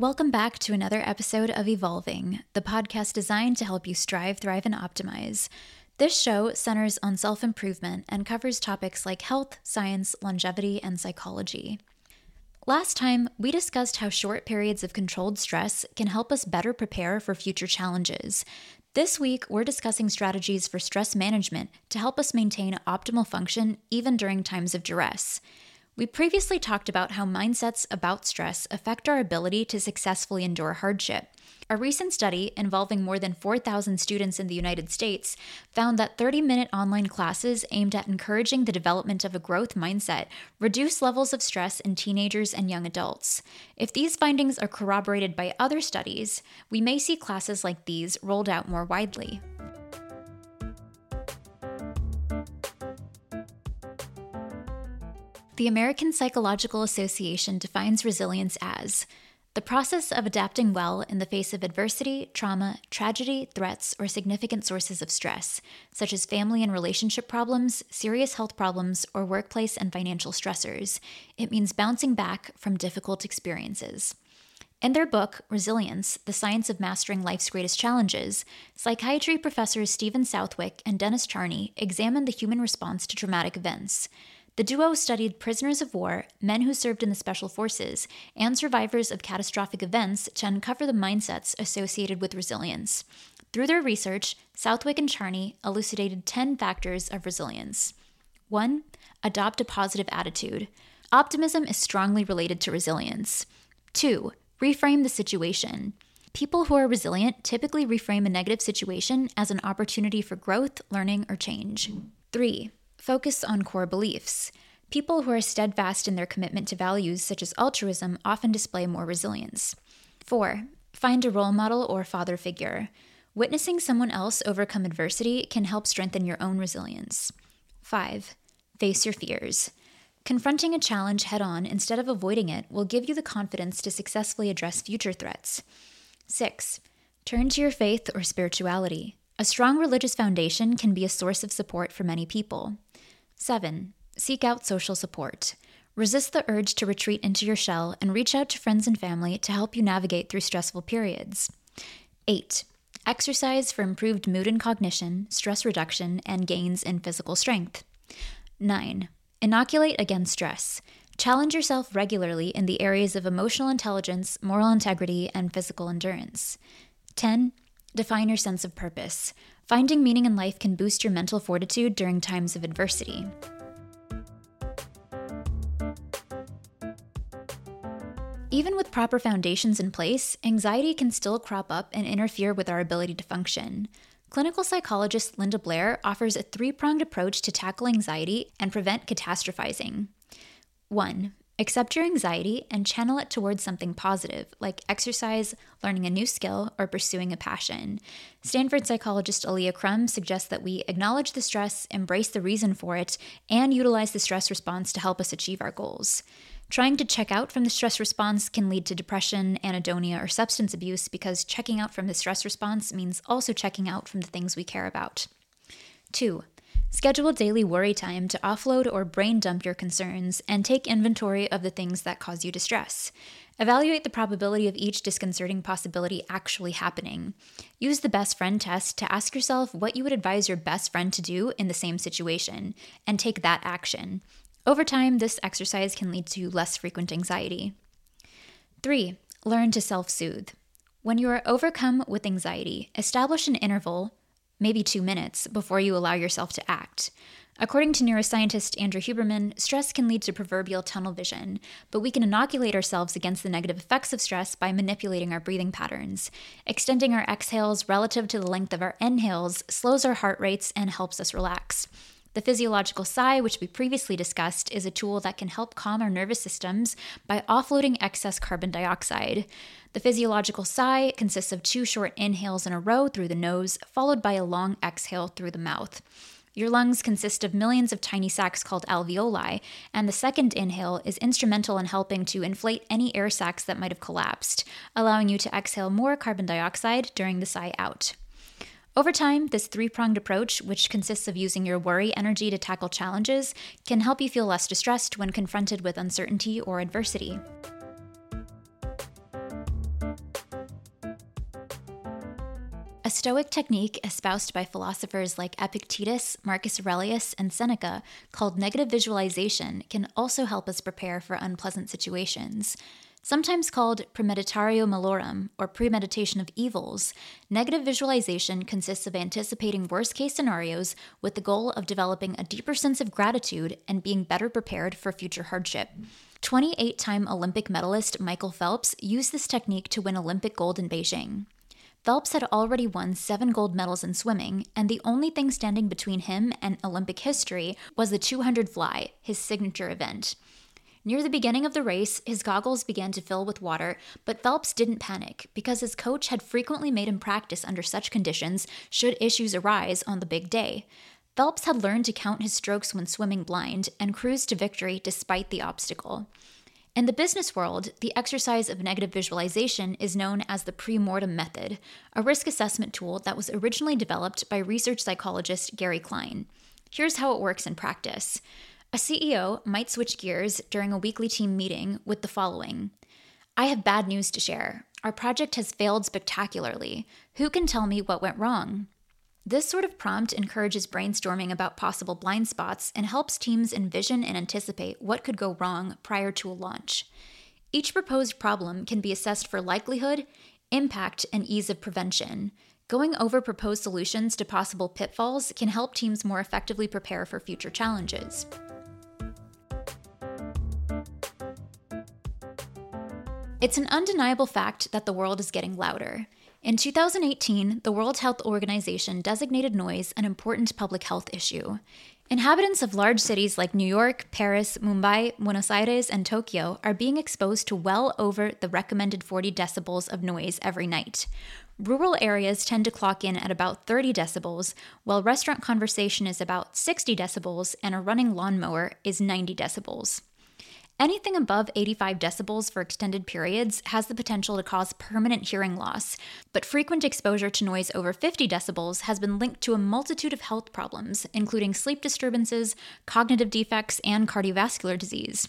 Welcome back to another episode of Evolving, the podcast designed to help you strive, thrive, and optimize. This show centers on self improvement and covers topics like health, science, longevity, and psychology. Last time, we discussed how short periods of controlled stress can help us better prepare for future challenges. This week, we're discussing strategies for stress management to help us maintain optimal function even during times of duress. We previously talked about how mindsets about stress affect our ability to successfully endure hardship. A recent study involving more than 4,000 students in the United States found that 30 minute online classes aimed at encouraging the development of a growth mindset reduce levels of stress in teenagers and young adults. If these findings are corroborated by other studies, we may see classes like these rolled out more widely. The American Psychological Association defines resilience as the process of adapting well in the face of adversity, trauma, tragedy, threats, or significant sources of stress, such as family and relationship problems, serious health problems, or workplace and financial stressors. It means bouncing back from difficult experiences. In their book, Resilience The Science of Mastering Life's Greatest Challenges, psychiatry professors Stephen Southwick and Dennis Charney examine the human response to traumatic events. The duo studied prisoners of war, men who served in the special forces, and survivors of catastrophic events to uncover the mindsets associated with resilience. Through their research, Southwick and Charney elucidated 10 factors of resilience. 1. Adopt a positive attitude. Optimism is strongly related to resilience. 2. Reframe the situation. People who are resilient typically reframe a negative situation as an opportunity for growth, learning, or change. 3. Focus on core beliefs. People who are steadfast in their commitment to values such as altruism often display more resilience. 4. Find a role model or father figure. Witnessing someone else overcome adversity can help strengthen your own resilience. 5. Face your fears. Confronting a challenge head on instead of avoiding it will give you the confidence to successfully address future threats. 6. Turn to your faith or spirituality. A strong religious foundation can be a source of support for many people. 7. Seek out social support. Resist the urge to retreat into your shell and reach out to friends and family to help you navigate through stressful periods. 8. Exercise for improved mood and cognition, stress reduction, and gains in physical strength. 9. Inoculate against stress. Challenge yourself regularly in the areas of emotional intelligence, moral integrity, and physical endurance. 10. Define your sense of purpose. Finding meaning in life can boost your mental fortitude during times of adversity. Even with proper foundations in place, anxiety can still crop up and interfere with our ability to function. Clinical psychologist Linda Blair offers a three pronged approach to tackle anxiety and prevent catastrophizing. 1. Accept your anxiety and channel it towards something positive, like exercise, learning a new skill, or pursuing a passion. Stanford psychologist Alia Crum suggests that we acknowledge the stress, embrace the reason for it, and utilize the stress response to help us achieve our goals. Trying to check out from the stress response can lead to depression, anhedonia, or substance abuse because checking out from the stress response means also checking out from the things we care about. 2. Schedule daily worry time to offload or brain dump your concerns and take inventory of the things that cause you distress. Evaluate the probability of each disconcerting possibility actually happening. Use the best friend test to ask yourself what you would advise your best friend to do in the same situation, and take that action. Over time, this exercise can lead to less frequent anxiety. 3. Learn to self soothe. When you are overcome with anxiety, establish an interval maybe two minutes, before you allow yourself to act. According to neuroscientist Andrew Huberman, stress can lead to proverbial tunnel vision, but we can inoculate ourselves against the negative effects of stress by manipulating our breathing patterns. Extending our exhales relative to the length of our inhales slows our heart rates and helps us relax. The physiological sigh, which we previously discussed, is a tool that can help calm our nervous systems by offloading excess carbon dioxide. The physiological sigh consists of two short inhales in a row through the nose, followed by a long exhale through the mouth. Your lungs consist of millions of tiny sacs called alveoli, and the second inhale is instrumental in helping to inflate any air sacs that might have collapsed, allowing you to exhale more carbon dioxide during the sigh out. Over time, this three pronged approach, which consists of using your worry energy to tackle challenges, can help you feel less distressed when confronted with uncertainty or adversity. A Stoic technique espoused by philosophers like Epictetus, Marcus Aurelius, and Seneca, called negative visualization, can also help us prepare for unpleasant situations. Sometimes called premeditatio malorum, or premeditation of evils, negative visualization consists of anticipating worst case scenarios with the goal of developing a deeper sense of gratitude and being better prepared for future hardship. 28 time Olympic medalist Michael Phelps used this technique to win Olympic gold in Beijing. Phelps had already won seven gold medals in swimming, and the only thing standing between him and Olympic history was the 200 fly, his signature event. Near the beginning of the race, his goggles began to fill with water, but Phelps didn't panic because his coach had frequently made him practice under such conditions should issues arise on the big day. Phelps had learned to count his strokes when swimming blind and cruised to victory despite the obstacle. In the business world, the exercise of negative visualization is known as the pre-mortem method, a risk assessment tool that was originally developed by research psychologist Gary Klein. Here's how it works in practice. A CEO might switch gears during a weekly team meeting with the following I have bad news to share. Our project has failed spectacularly. Who can tell me what went wrong? This sort of prompt encourages brainstorming about possible blind spots and helps teams envision and anticipate what could go wrong prior to a launch. Each proposed problem can be assessed for likelihood, impact, and ease of prevention. Going over proposed solutions to possible pitfalls can help teams more effectively prepare for future challenges. It's an undeniable fact that the world is getting louder. In 2018, the World Health Organization designated noise an important public health issue. Inhabitants of large cities like New York, Paris, Mumbai, Buenos Aires, and Tokyo are being exposed to well over the recommended 40 decibels of noise every night. Rural areas tend to clock in at about 30 decibels, while restaurant conversation is about 60 decibels and a running lawnmower is 90 decibels. Anything above 85 decibels for extended periods has the potential to cause permanent hearing loss, but frequent exposure to noise over 50 decibels has been linked to a multitude of health problems, including sleep disturbances, cognitive defects, and cardiovascular disease.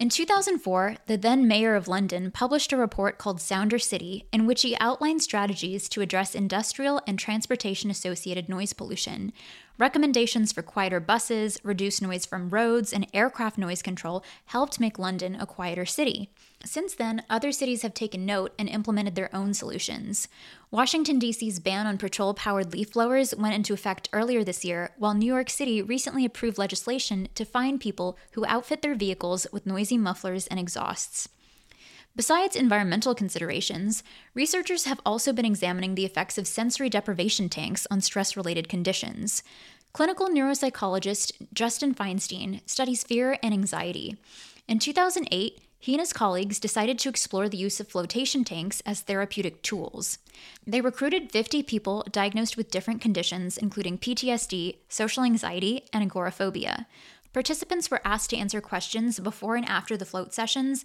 In 2004, the then mayor of London published a report called Sounder City, in which he outlined strategies to address industrial and transportation associated noise pollution. Recommendations for quieter buses, reduced noise from roads, and aircraft noise control helped make London a quieter city. Since then, other cities have taken note and implemented their own solutions. Washington, D.C.'s ban on patrol powered leaf blowers went into effect earlier this year, while New York City recently approved legislation to fine people who outfit their vehicles with noisy mufflers and exhausts. Besides environmental considerations, researchers have also been examining the effects of sensory deprivation tanks on stress related conditions. Clinical neuropsychologist Justin Feinstein studies fear and anxiety. In 2008, he and his colleagues decided to explore the use of flotation tanks as therapeutic tools. They recruited 50 people diagnosed with different conditions, including PTSD, social anxiety, and agoraphobia. Participants were asked to answer questions before and after the float sessions,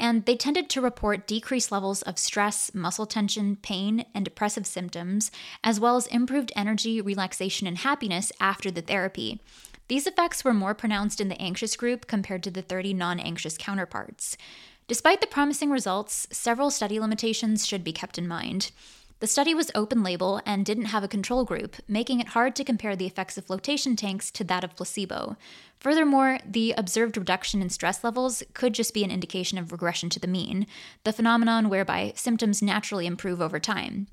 and they tended to report decreased levels of stress, muscle tension, pain, and depressive symptoms, as well as improved energy, relaxation, and happiness after the therapy. These effects were more pronounced in the anxious group compared to the 30 non anxious counterparts. Despite the promising results, several study limitations should be kept in mind. The study was open label and didn't have a control group, making it hard to compare the effects of flotation tanks to that of placebo. Furthermore, the observed reduction in stress levels could just be an indication of regression to the mean, the phenomenon whereby symptoms naturally improve over time.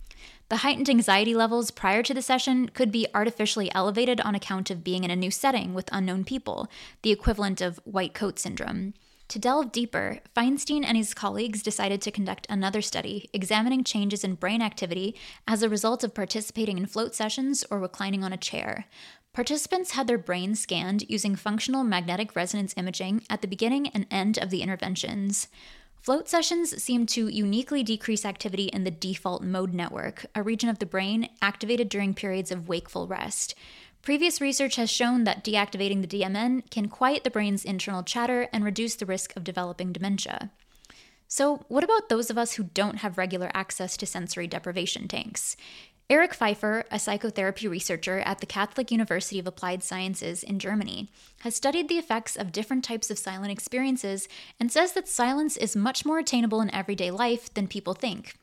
The heightened anxiety levels prior to the session could be artificially elevated on account of being in a new setting with unknown people, the equivalent of white coat syndrome. To delve deeper, Feinstein and his colleagues decided to conduct another study examining changes in brain activity as a result of participating in float sessions or reclining on a chair. Participants had their brains scanned using functional magnetic resonance imaging at the beginning and end of the interventions. Float sessions seem to uniquely decrease activity in the default mode network, a region of the brain activated during periods of wakeful rest. Previous research has shown that deactivating the DMN can quiet the brain's internal chatter and reduce the risk of developing dementia. So, what about those of us who don't have regular access to sensory deprivation tanks? Eric Pfeiffer, a psychotherapy researcher at the Catholic University of Applied Sciences in Germany, has studied the effects of different types of silent experiences and says that silence is much more attainable in everyday life than people think.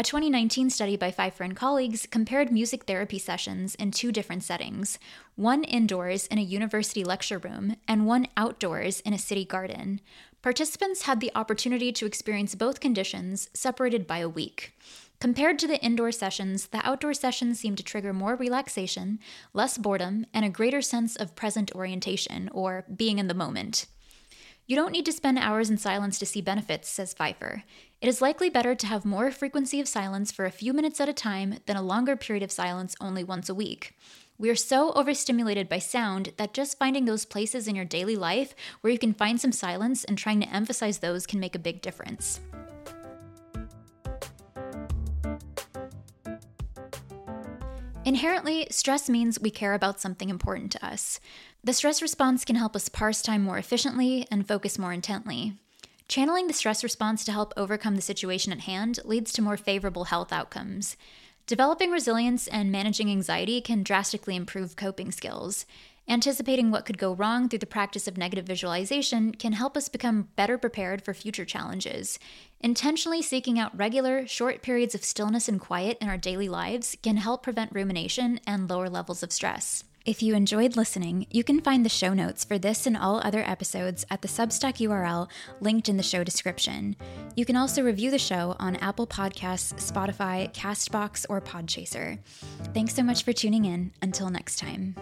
A 2019 study by Pfeiffer and colleagues compared music therapy sessions in two different settings one indoors in a university lecture room, and one outdoors in a city garden. Participants had the opportunity to experience both conditions separated by a week. Compared to the indoor sessions, the outdoor sessions seemed to trigger more relaxation, less boredom, and a greater sense of present orientation, or being in the moment. You don't need to spend hours in silence to see benefits, says Pfeiffer. It is likely better to have more frequency of silence for a few minutes at a time than a longer period of silence only once a week. We are so overstimulated by sound that just finding those places in your daily life where you can find some silence and trying to emphasize those can make a big difference. Inherently, stress means we care about something important to us. The stress response can help us parse time more efficiently and focus more intently. Channeling the stress response to help overcome the situation at hand leads to more favorable health outcomes. Developing resilience and managing anxiety can drastically improve coping skills. Anticipating what could go wrong through the practice of negative visualization can help us become better prepared for future challenges. Intentionally seeking out regular, short periods of stillness and quiet in our daily lives can help prevent rumination and lower levels of stress. If you enjoyed listening, you can find the show notes for this and all other episodes at the Substack URL linked in the show description. You can also review the show on Apple Podcasts, Spotify, Castbox, or Podchaser. Thanks so much for tuning in. Until next time.